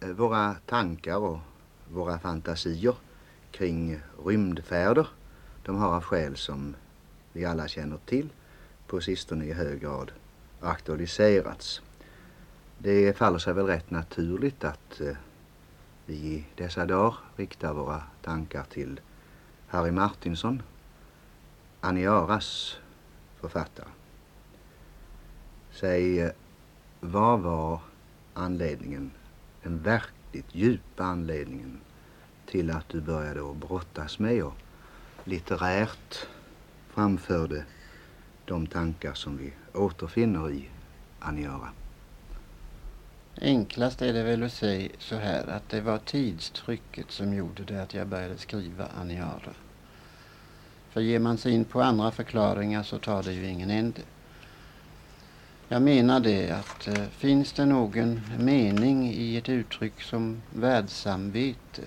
Eh, våra tankar och våra fantasier kring rymdfärder de har av skäl som vi alla känner till på sistone i hög grad aktualiserats. Det faller sig väl rätt naturligt att eh, vi i dessa dagar riktar våra tankar till Harry Martinson Aniaras författare. Säg, eh, vad var anledningen, den verkligt djupa anledningen till att du började att brottas med och litterärt framförde de tankar som vi återfinner i Aniara? Enklast är det väl att säga så här att det var tidstrycket som gjorde det att jag började skriva Aniara. För ger man sig in på andra förklaringar så tar det ju ingen ände. Jag menar det att eh, finns det någon mening i ett uttryck som världssamvete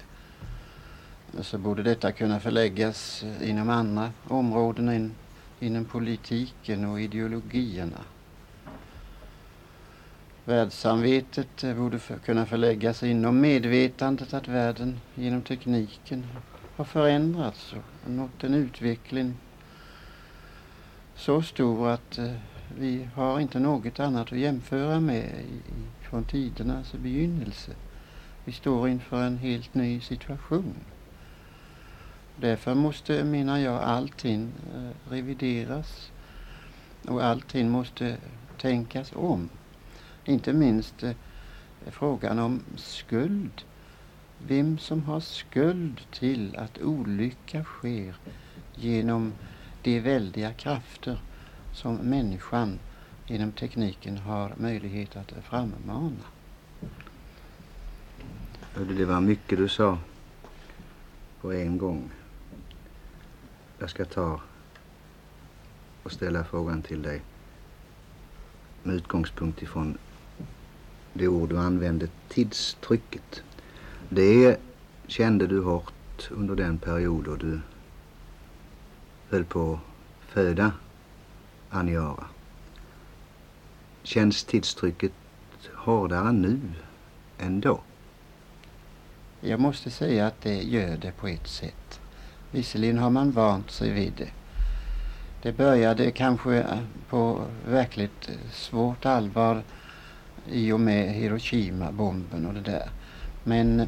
så borde detta kunna förläggas eh, inom andra områden än inom politiken och ideologierna. Världssamvetet eh, borde för, kunna förläggas inom medvetandet att världen genom tekniken har förändrats och nått en utveckling så stor att eh, vi har inte något annat att jämföra med i, från tidernas begynnelse. Vi står inför en helt ny situation. Därför måste, menar jag, allting eh, revideras och allting måste tänkas om. Inte minst eh, frågan om skuld. Vem som har skuld till att olycka sker genom de väldiga krafter som människan genom tekniken har möjlighet att frammana. Det var mycket du sa på en gång. Jag ska ta och ställa frågan till dig med utgångspunkt ifrån det ord du använde, tidstrycket. Det kände du hårt under den period då du höll på att föda Aniara. Känns tidstrycket hårdare nu än då? Jag måste säga att det gör det på ett sätt. Visserligen har man vant sig vid det. Det började kanske eh, på verkligt eh, svårt allvar i och med Hiroshima-bomben och det där. Men eh,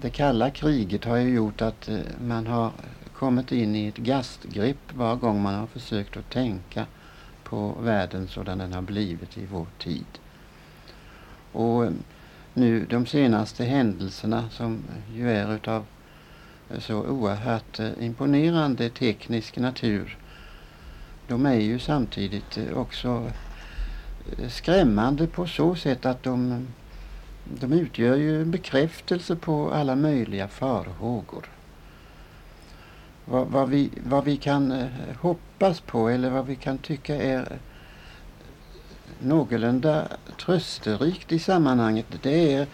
det kalla kriget har ju gjort att man har kommit in i ett gastgrepp var gång man har försökt att tänka på världen sådan den har blivit i vår tid. Och eh, nu de senaste händelserna som ju är utav eh, så oerhört eh, imponerande teknisk natur de är ju samtidigt också skrämmande på så sätt att de, de utgör ju en bekräftelse på alla möjliga farhågor. Vad, vad, vi, vad vi kan eh, hoppas på eller vad vi kan tycka är någorlunda trösterikt i sammanhanget det är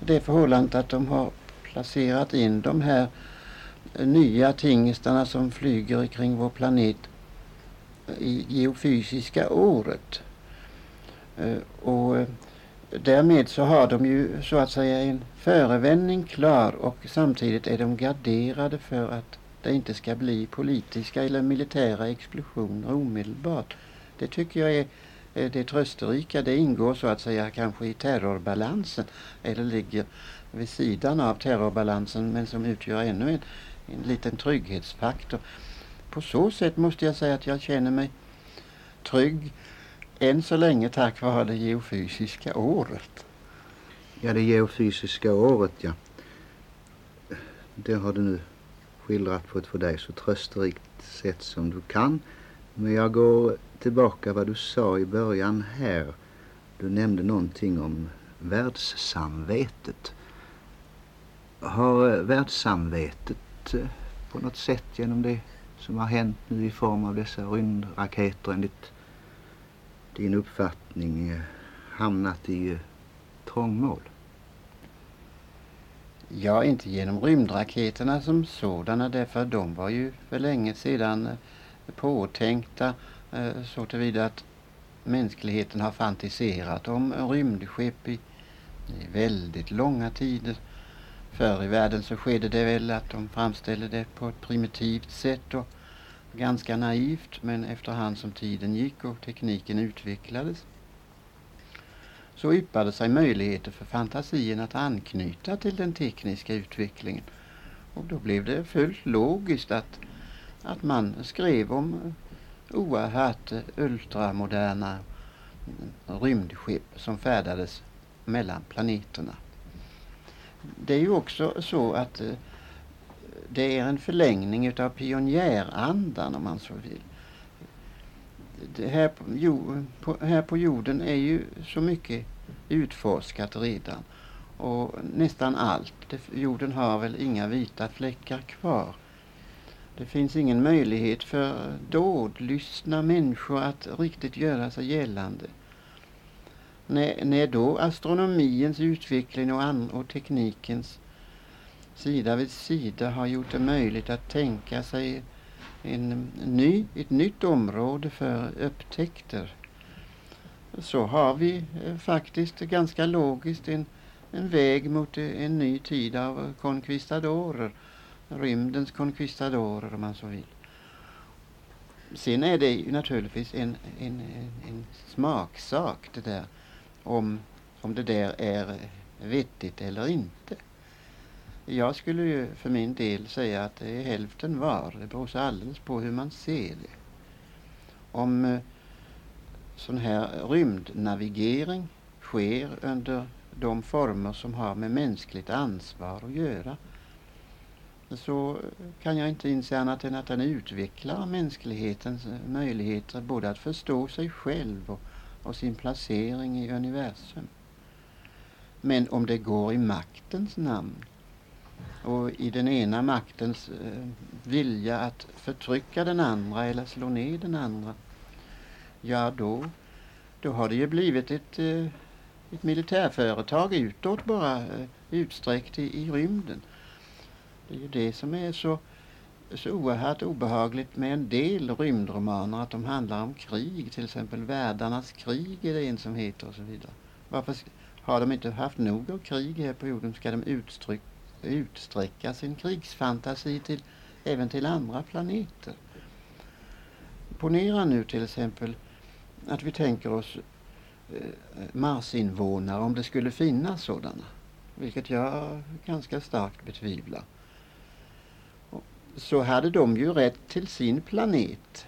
det förhållandet att de har placerat in de här eh, nya tingstarna som flyger kring vår planet eh, i geofysiska året. Och därmed så har de ju så att säga en förevändning klar och samtidigt är de garderade för att det inte ska bli politiska eller militära explosioner omedelbart. Det tycker jag är det trösterika. Det ingår så att säga kanske i terrorbalansen eller ligger vid sidan av terrorbalansen men som utgör ännu en, en liten trygghetsfaktor. På så sätt måste jag säga att jag känner mig trygg än så länge tack vare det geofysiska året. Ja, det geofysiska året, ja. Det har du nu skildrat på ett för dig så trösterikt sätt som du kan. Men jag går tillbaka vad du sa i början här. Du nämnde någonting om världssamvetet. Har världssamvetet eh, på något sätt genom det som har hänt nu i form av dessa rymdraketer enligt din uppfattning eh, hamnat i eh, trångmål? Ja, inte genom rymdraketerna som sådana därför de var ju för länge sedan eh, påtänkta eh, så tillvida att mänskligheten har fantiserat om rymdskepp i i väldigt långa tider. Förr i världen så skedde det väl att de framställde det på ett primitivt sätt och ganska naivt men efterhand som tiden gick och tekniken utvecklades så yppade sig möjligheter för fantasin att anknyta till den tekniska utvecklingen. Och då blev det fullt logiskt att, att man skrev om eh, oerhört eh, ultramoderna eh, rymdskepp som färdades mellan planeterna. Det är ju också så att det är en förlängning utav pionjärandan om man så vill. Det här, på, jo, på, här på jorden är ju så mycket utforskat redan och nästan allt. Det, jorden har väl inga vita fläckar kvar. Det finns ingen möjlighet för dådlystna människor att riktigt göra sig gällande. När, när då astronomiens utveckling och, an, och teknikens sida vid sida har gjort det möjligt att tänka sig en ny, ett nytt område för upptäckter så har vi eh, faktiskt ganska logiskt en, en väg mot eh, en ny tid av konkvistadorer. Rymdens konkvistadorer om man så vill. Sen är det ju naturligtvis en, en, en smaksak det där om, om det där är eh, vettigt eller inte. Jag skulle ju för min del säga att det är hälften var. Det beror så alldeles på hur man ser det. Om eh, sån här rymdnavigering sker under de former som har med mänskligt ansvar att göra så kan jag inte inse annat än att den utvecklar mänsklighetens eh, möjligheter både att förstå sig själv och, och sin placering i universum. Men om det går i maktens namn och i den ena maktens eh, vilja att förtrycka den andra eller slå ner den andra, ja då, då har det ju blivit ett, eh, ett militärföretag utåt bara eh, utsträckt i, i rymden. Det är ju det som är så, så oerhört obehagligt med en del rymdromaner, att de handlar om krig, till exempel Världarnas krig är det en som heter och så vidare. Varför har de inte haft nog av krig här på jorden? Ska de utstryck, utsträcka sin krigsfantasi till, även till andra planeter? Ponera nu till exempel att vi tänker oss eh, Marsinvånare om det skulle finnas sådana. Vilket jag ganska starkt betvivlar. Så hade de ju rätt till sin planet.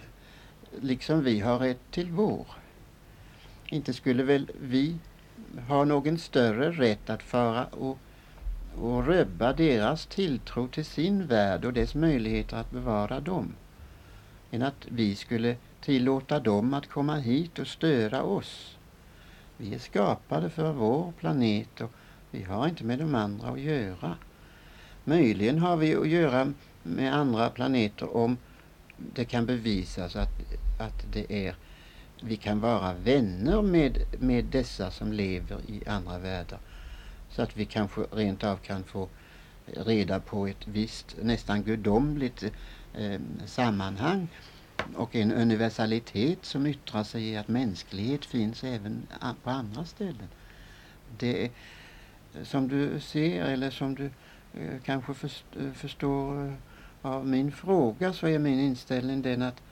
Liksom vi har rätt till vår. Inte skulle väl vi ha någon större rätt att fara och, och rubba deras tilltro till sin värld och dess möjligheter att bevara dem. Än att vi skulle tillåta dem att komma hit och störa oss. Vi är skapade för vår planet och vi har inte med de andra att göra. Möjligen har vi att göra med andra planeter om det kan bevisas att, att det är vi kan vara vänner med, med dessa som lever i andra världar. Så att vi kanske rent av kan få reda på ett visst nästan gudomligt eh, sammanhang och en universalitet som yttrar sig i att mänsklighet finns även på andra ställen. Det som du ser eller som du eh, kanske först, eh, förstår eh, av min fråga så är min inställning den att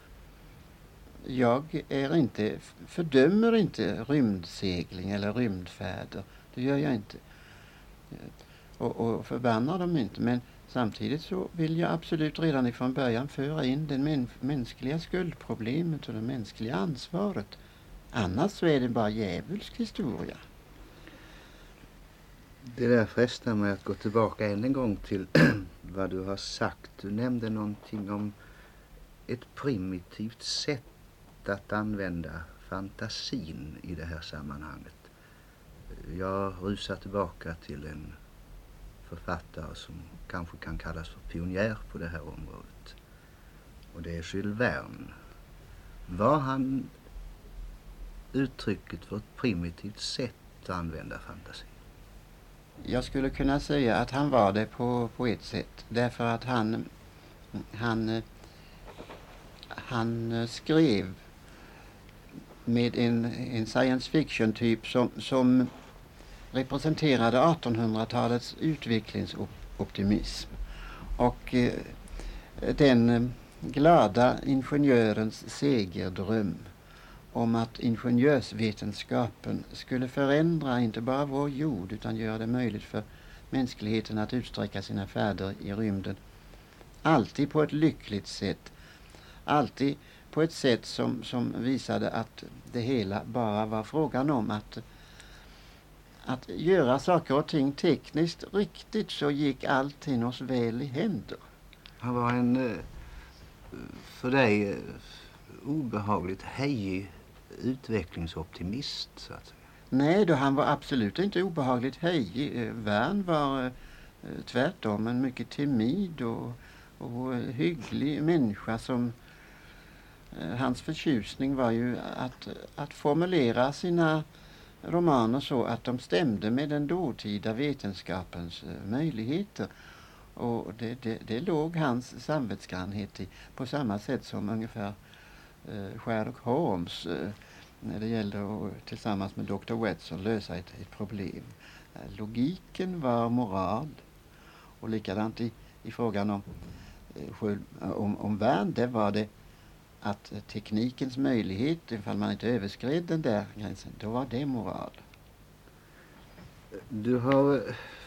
jag är inte, fördömer inte rymdsegling eller rymdfärder. Det gör jag inte. Eh, och, och förbannar dem inte. Men Samtidigt så vill jag absolut redan ifrån början föra in det mänskliga skuldproblemet och det mänskliga ansvaret. Annars så är det bara djävulsk historia. Det där frestar mig att gå tillbaka än en gång till vad du har sagt. Du nämnde någonting om ett primitivt sätt att använda fantasin i det här sammanhanget. Jag rusar tillbaka till en författare som kanske kan kallas för pionjär på det här området. Och det är Jules Verne. Var han uttrycket för ett primitivt sätt att använda fantasi? Jag skulle kunna säga att han var det på, på ett sätt. Därför att han, han, han skrev med en, en science fiction typ som, som representerade 1800-talets utvecklingsoptimism. Och eh, den eh, glada ingenjörens segerdröm om att ingenjörsvetenskapen skulle förändra inte bara vår jord utan göra det möjligt för mänskligheten att utsträcka sina färder i rymden. Alltid på ett lyckligt sätt. Alltid på ett sätt som, som visade att det hela bara var frågan om att, att göra saker och ting tekniskt riktigt så gick allting oss väl i händer. Han var en eh, för dig eh, obehagligt hejig utvecklingsoptimist så att säga. Nej då, han var absolut inte obehagligt hejig. Värn eh, var tvärtom en mycket timid och, och hygglig människa som hans förtjusning var ju att, att formulera sina romaner så att de stämde med den dåtida vetenskapens eh, möjligheter. Och det, det, det låg hans samvetsgrannhet i på samma sätt som ungefär eh, Sherlock Holmes eh, när det gällde att tillsammans med Dr. Watson lösa ett, ett problem. Eh, logiken var moral och likadant i, i frågan om, eh, om, om värn, det var det att teknikens möjlighet, ifall man inte överskred den där gränsen, då var det moral. Du har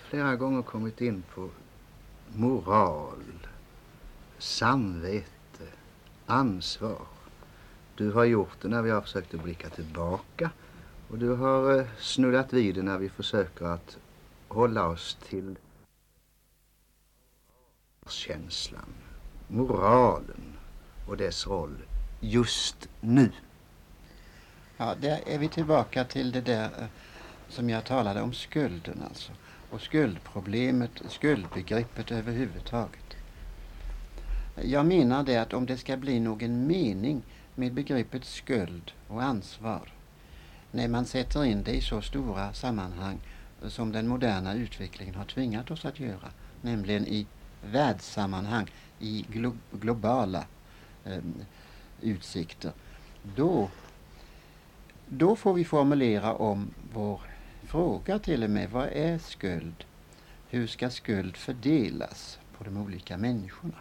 flera gånger kommit in på moral, samvete, ansvar. Du har gjort det när vi har försökt att blicka tillbaka och du har eh, snuddat vid det när vi försöker att hålla oss till känslan, moralen och dess roll just nu. Ja, där är vi tillbaka till det där eh, som jag talade om skulden alltså. Och skuldproblemet, skuldbegreppet överhuvudtaget. Jag menar det att om det ska bli någon mening med begreppet skuld och ansvar när man sätter in det i så stora sammanhang eh, som den moderna utvecklingen har tvingat oss att göra, nämligen i världssammanhang, i glo globala Eh, utsikter. Då, då får vi formulera om vår fråga till och med. Vad är skuld? Hur ska skuld fördelas på de olika människorna?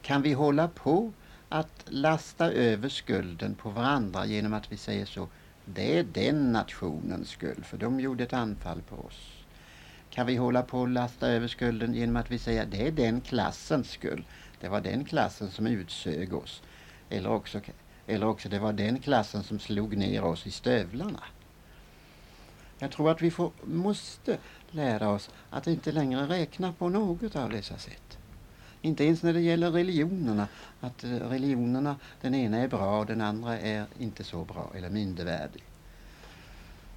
Kan vi hålla på att lasta över skulden på varandra genom att vi säger så det är den nationens skuld för de gjorde ett anfall på oss. Kan vi hålla på att lasta över skulden genom att vi säger det är den klassens skuld det var den klassen som utsög oss. Eller också, eller också det var den klassen som slog ner oss i stövlarna. Jag tror att vi får, måste lära oss att inte längre räkna på något av dessa sätt. Inte ens när det gäller religionerna. Att eh, religionerna, den ena är bra och den andra är inte så bra eller mindervärdig.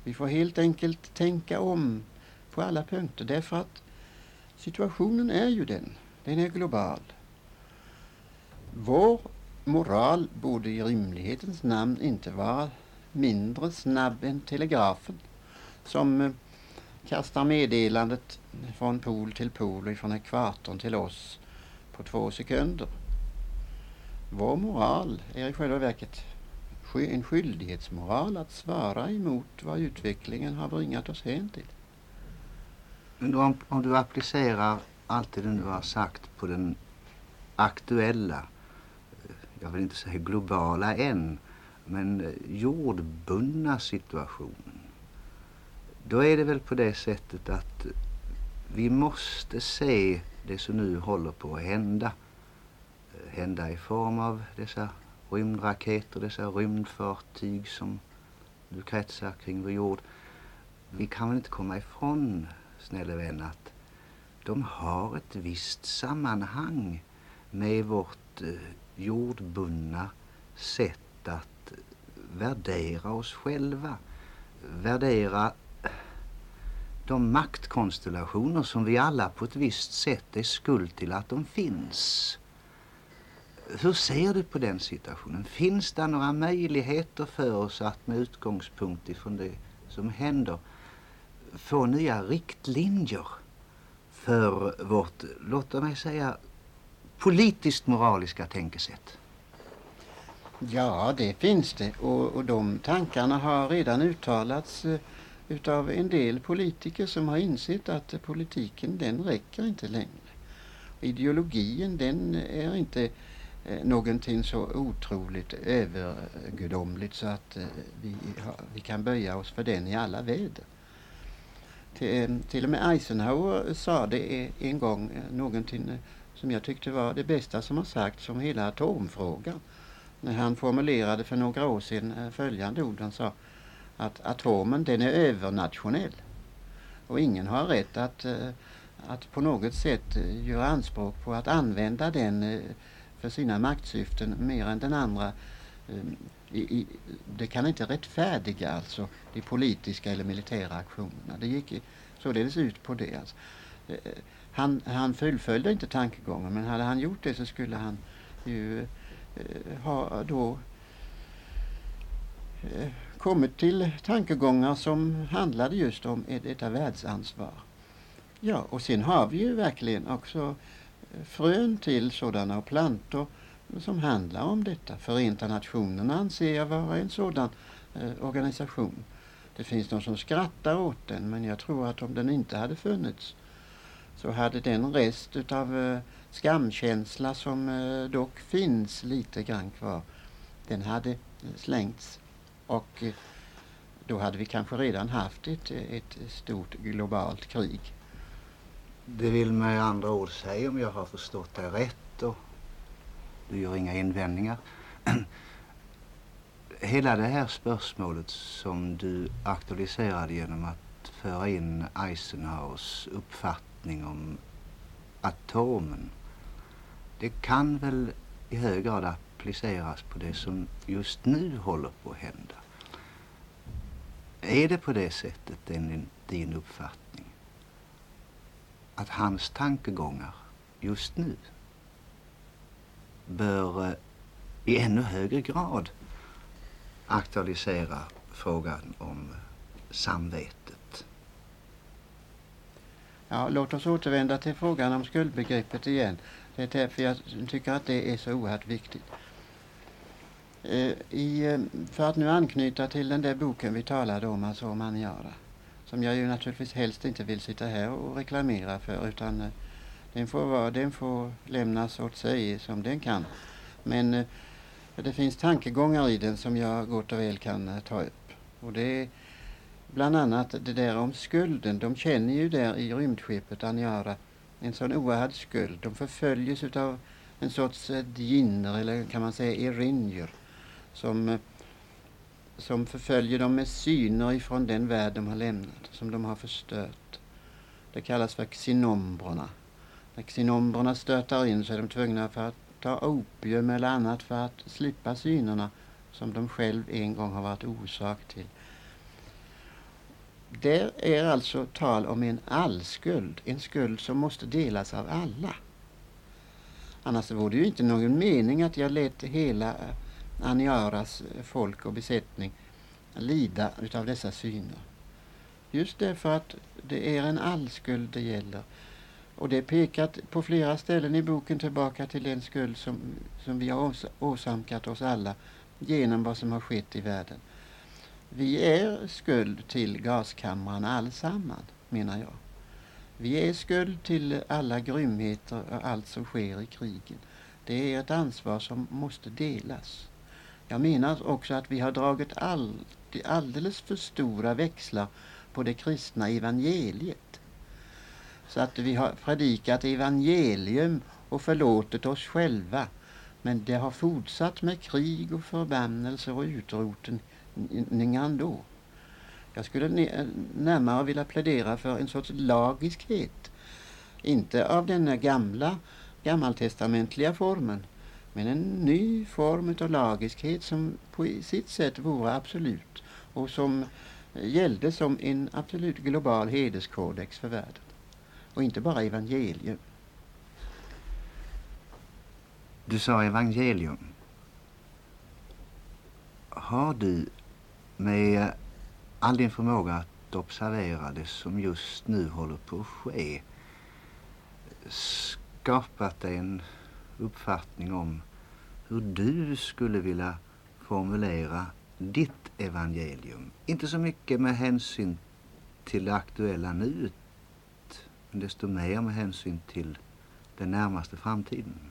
Vi får helt enkelt tänka om på alla punkter därför att situationen är ju den. Den är global. Vår moral borde i rimlighetens namn inte vara mindre snabb än telegrafen som eh, kastar meddelandet från pol till pol och från ekvatorn till oss på två sekunder. Vår moral är i själva verket en skyldighetsmoral att svara emot vad utvecklingen har bringat oss hän till. Om, om du applicerar allt det du har sagt på den aktuella jag vill inte säga globala än, men eh, jordbundna situationen. Då är det väl på det sättet att vi måste se det som nu håller på att hända. Eh, hända i form av dessa rymdraketer, dessa rymdfartyg som nu kretsar kring vår jord. Vi kan väl inte komma ifrån, snälla vän, att de har ett visst sammanhang med vårt eh, jordbundna sätt att värdera oss själva. Värdera de maktkonstellationer som vi alla på ett visst sätt är skuld till att de finns. Hur ser du på den situationen? Finns det några möjligheter för oss att med utgångspunkt ifrån det som händer få nya riktlinjer för vårt, låt mig säga, politiskt moraliska tänkesätt? Ja, det finns det och, och de tankarna har redan uttalats eh, utav en del politiker som har insett att politiken den räcker inte längre. Ideologin den är inte eh, någonting så otroligt övergudomligt så att eh, vi, ha, vi kan böja oss för den i alla väder. Till, eh, till och med Eisenhower sa det en gång eh, någonting som jag tyckte var det bästa som har sagts om hela atomfrågan. När han formulerade för några år sedan eh, följande ord. Han sa att atomen den är övernationell. Och ingen har rätt att, eh, att på något sätt eh, göra anspråk på att använda den för sina maktsyften mer än den andra. I, i, det kan inte rättfärdiga alltså de politiska eller militära aktionerna. Det gick således ut på det. Alltså. Han, han fullföljde inte tankegången men hade han gjort det så skulle han ju eh, ha då eh, kommit till tankegångar som handlade just om detta världsansvar. Ja, och sen har vi ju verkligen också eh, frön till sådana plantor som handlar om detta. Förenta Nationerna anser jag vara en sådan eh, organisation. Det finns de som skrattar åt den men jag tror att om den inte hade funnits så hade den rest utav eh, skamkänsla som eh, dock finns lite grann kvar, den hade slängts. Och eh, då hade vi kanske redan haft ett, ett stort globalt krig. Det vill med andra ord säga om jag har förstått dig rätt och du gör inga invändningar. Hela det här spörsmålet som du aktualiserade genom att föra in Eisenhowers uppfattning om atomen. Det kan väl i hög grad appliceras på det som just nu håller på att hända. Är det på det sättet enligt din uppfattning att hans tankegångar just nu bör eh, i ännu högre grad aktualisera frågan om samvetet. Ja, låt oss återvända till frågan om skuldbegreppet igen. Det är därför jag tycker att det är så oerhört viktigt. Eh, I, eh, för att nu anknyta till den där boken vi talade om, alltså om Aniara, som jag ju naturligtvis helst inte vill sitta här och reklamera för utan eh, den får, vara, den får lämnas åt sig som den kan. Men det finns tankegångar i den som jag gott och väl kan ta upp. Och det är bland annat det där om skulden. De känner ju där i rymdskeppet Aniara en sån oerhörd skuld. De förföljs utav en sorts eh, djinner eller kan man säga erinjer som, eh, som förföljer dem med syner ifrån den värld de har lämnat, som de har förstört. Det kallas för xinombrorna. När xinombrorna stötar in så är de tvungna för att ta opium eller annat för att slippa synerna som de själv en gång har varit orsak till. Det är alltså tal om en allskuld, en skuld som måste delas av alla. Annars vore det ju inte någon mening att jag lät hela eh, Aniaras eh, folk och besättning lida utav dessa syner. Just därför att det är en allskuld det gäller. Och det är pekat på flera ställen i boken tillbaka till den skuld som, som vi har ås åsamkat oss alla genom vad som har skett i världen. Vi är skuld till gaskamrarna allsamman, menar jag. Vi är skuld till alla grymheter och allt som sker i krigen. Det är ett ansvar som måste delas. Jag menar också att vi har dragit all, alldeles för stora växlar på det kristna evangeliet så att vi har predikat evangelium och förlåtit oss själva. Men det har fortsatt med krig och förbannelser och utroten ändå. Jag skulle närmare vilja plädera för en sorts lagiskhet. Inte av den gamla gammaltestamentliga formen men en ny form av lagiskhet som på sitt sätt vore absolut och som eh, gällde som en absolut global hederskodex för världen och inte bara evangelium. Du sa evangelium. Har du med all din förmåga att observera det som just nu håller på att ske skapat dig en uppfattning om hur du skulle vilja formulera ditt evangelium. Inte så mycket med hänsyn till det aktuella nuet men desto mer med hänsyn till den närmaste framtiden.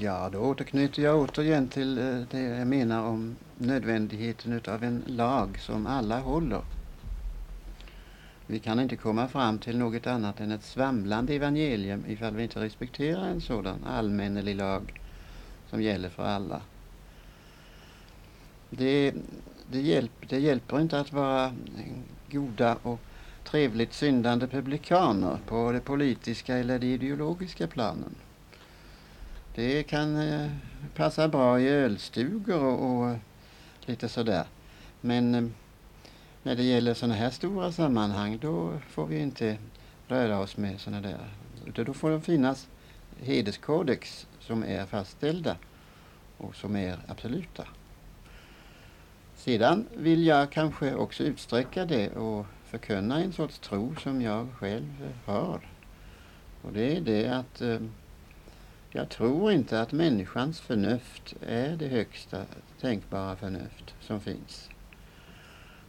Ja, då återknyter jag återigen till eh, det jag menar om nödvändigheten av en lag som alla håller. Vi kan inte komma fram till något annat än ett svamlande evangelium ifall vi inte respekterar en sådan allmännelig lag som gäller för alla. Det, det, hjälp, det hjälper inte att vara goda och trevligt syndande publikaner på det politiska eller det ideologiska planen. Det kan eh, passa bra i ölstugor och, och lite sådär. Men eh, när det gäller sådana här stora sammanhang då får vi inte röra oss med sådana där. Utan då får det finnas hederskodex som är fastställda och som är absoluta. Sedan vill jag kanske också utsträcka det och förkunna en sorts tro som jag själv har. Och det är det att eh, jag tror inte att människans förnuft är det högsta tänkbara förnuft som finns.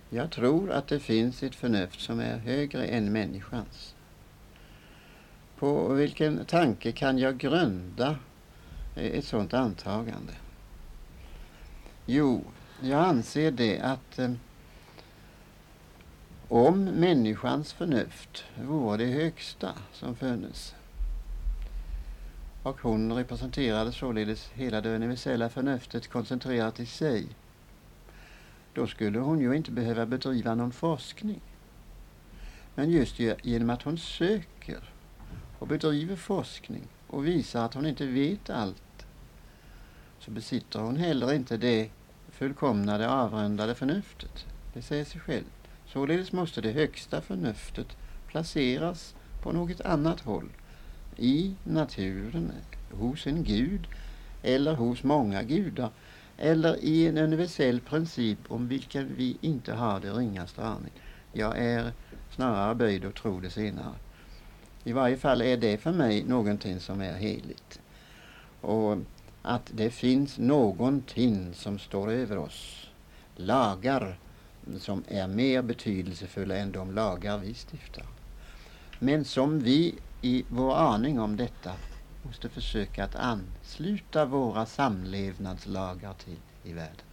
Jag tror att det finns ett förnuft som är högre än människans. På vilken tanke kan jag grunda ett sådant antagande? Jo, jag anser det att eh, om människans förnuft vore det högsta som funnes och hon representerade således hela det universella förnuftet koncentrerat i sig då skulle hon ju inte behöva bedriva någon forskning. Men just genom att hon söker och bedriver forskning och visar att hon inte vet allt så besitter hon heller inte det fullkomnade avrundade förnuftet. Det säger sig självt. Således måste det högsta förnuftet placeras på något annat håll. I naturen, hos en gud eller hos många gudar eller i en universell princip om vilken vi inte har det ringaste aning. Jag är snarare böjd att tro det senare. I varje fall är det för mig någonting som är heligt. Och att det finns någonting som står över oss. Lagar som är mer betydelsefulla än de lagar vi stiftar. Men som vi i vår aning om detta måste försöka att ansluta våra samlevnadslagar till i världen.